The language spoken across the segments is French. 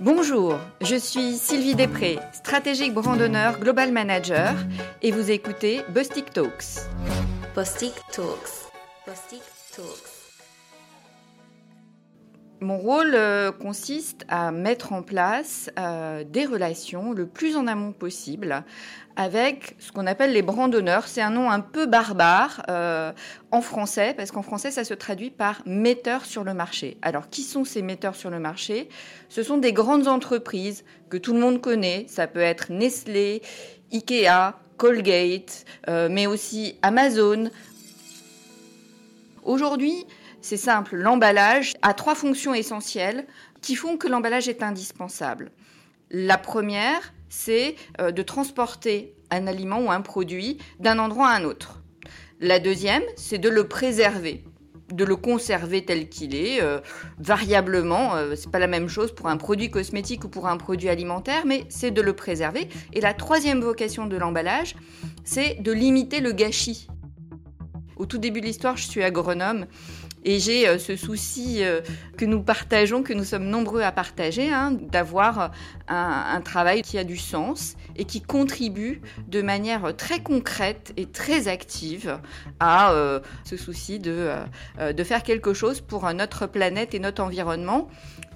Bonjour, je suis Sylvie Després, stratégique brandonneur global manager et vous écoutez Bostik Talks. Bostik Talks. Bostik Talks. Mon rôle euh, consiste à mettre en place euh, des relations le plus en amont possible avec ce qu'on appelle les brandonneurs. C'est un nom un peu barbare euh, en français, parce qu'en français, ça se traduit par metteurs sur le marché. Alors, qui sont ces metteurs sur le marché? Ce sont des grandes entreprises que tout le monde connaît. Ça peut être Nestlé, Ikea, Colgate, mais aussi Amazon. Aujourd'hui, c'est simple, l'emballage a trois fonctions essentielles qui font que l'emballage est indispensable. La première, c'est euh, de transporter un aliment ou un produit d'un endroit à un autre. La deuxième, c'est de le préserver, de le conserver tel qu'il est, euh, variablement. Euh, c'est pas la même chose pour un produit cosmétique ou pour un produit alimentaire, mais c'est de le préserver. Et la troisième vocation de l'emballage, c'est de limiter le gâchis. Au tout début de l'histoire, je suis agronome et j'ai euh, ce souci euh, que nous partageons, que nous sommes nombreux à partager, hein, d'avoir euh, un, travail qui a du sens et qui contribue de manière très concrète et très active à ce souci de, de faire quelque chose pour notre planète et notre environnement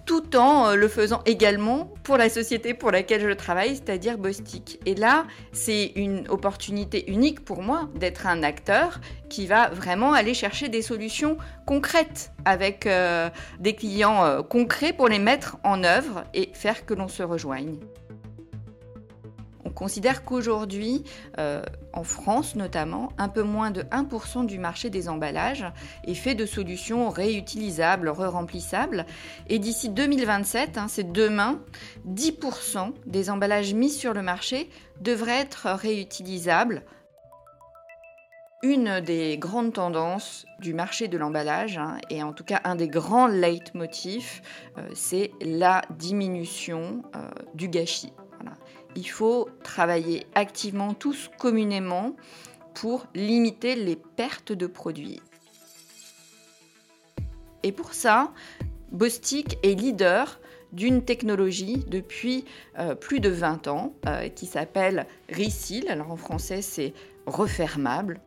tout en euh, le faisant également pour la société pour laquelle je travaille, c'est-à-dire Bostik. Et là, c'est une opportunité unique pour moi d'être un acteur qui va vraiment aller chercher des solutions concrètes avec euh, des clients euh, concrets pour les mettre en œuvre et faire que l'on se rejoigne considère qu'aujourd'hui, euh, en France notamment, un peu moins de 1% du marché des emballages est fait de solutions réutilisables, re-remplissables. Et d'ici 2027, hein, c'est demain, 10% des emballages mis sur le marché devraient être réutilisables. Une des grandes tendances du marché de l'emballage, hein, et en tout cas un des grands leitmotifs, euh, c'est la diminution euh, du gâchis il faut travailler activement tous communément pour limiter les pertes de produits. Et pour ça, Bostik est leader d'une technologie depuis euh, plus de 20 ans euh, qui s'appelle Reseal. Alors en français, c'est refermable.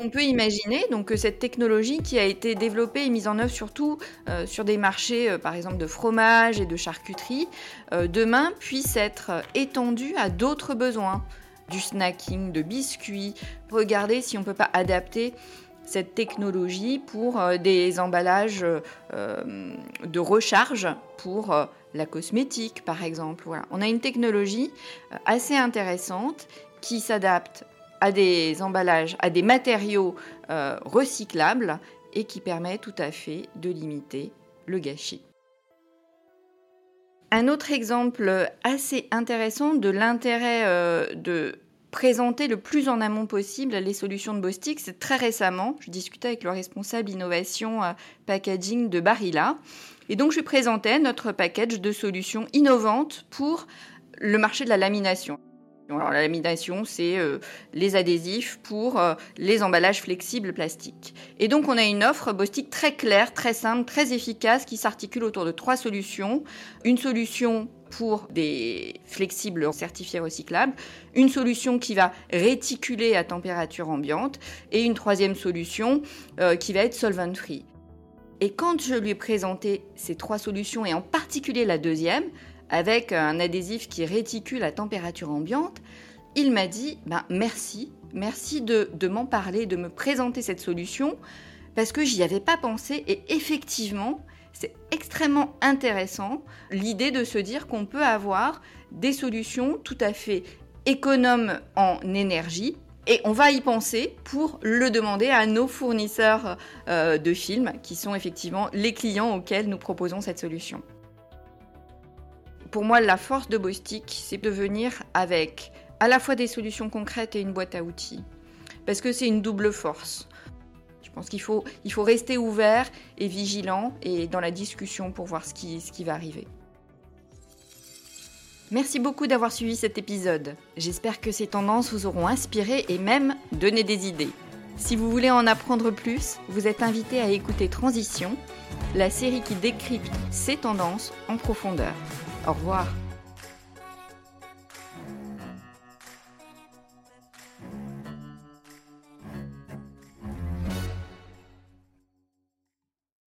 On peut imaginer donc que cette technologie qui a été développée et mise en œuvre surtout euh, sur des marchés euh, par exemple de fromage et de charcuterie, euh, demain puisse être étendue à d'autres besoins, du snacking, de biscuits. Regardez si on ne peut pas adapter cette technologie pour des emballages de recharge pour la cosmétique par exemple. On a une technologie assez intéressante qui s'adapte à des emballages, à des matériaux euh, recyclables et qui permet tout à fait de limiter le gâchis. Un autre exemple assez intéressant de l'intérêt euh, de présenter le plus en amont possible les solutions de Bostik, c'est très récemment, je discutais avec le responsable innovation euh, packaging de Barilla, et donc je présentais notre package de solutions innovantes pour le marché de la lamination. La lamination, c'est euh, les adhésifs pour euh, les emballages flexibles plastiques. Et donc, on a une offre Bostik très claire, très simple, très efficace qui s'articule autour de trois solutions. Une solution pour des flexibles certifiés recyclables, une solution qui va réticuler à température ambiante et une troisième solution euh, qui va être solvent-free. Et quand je lui ai présenté ces trois solutions, et en particulier la deuxième, avec un adhésif qui réticule à température ambiante, il m'a dit ben, merci, merci de, m'en parler, de me présenter cette solution, parce que j'y avais pas pensé et effectivement, c'est extrêmement intéressant l'idée de se dire qu'on peut avoir des solutions tout à fait économes en énergie. Et on va y penser pour le demander à nos fournisseurs euh, de films, qui sont effectivement les clients auxquels nous proposons cette solution. Pour moi, la force de Bostik, c'est de venir avec à la fois des solutions concrètes et une boîte à outils. Parce que c'est une double force. Je pense qu'il faut, il faut rester ouvert et vigilant et dans la discussion pour voir ce qui, ce qui va arriver. Merci beaucoup d'avoir suivi cet épisode. J'espère que ces tendances vous auront inspiré et même donné des idées. Si vous voulez en apprendre plus, vous êtes invité à écouter Transition, la série qui décrypte ces tendances en profondeur. Au revoir.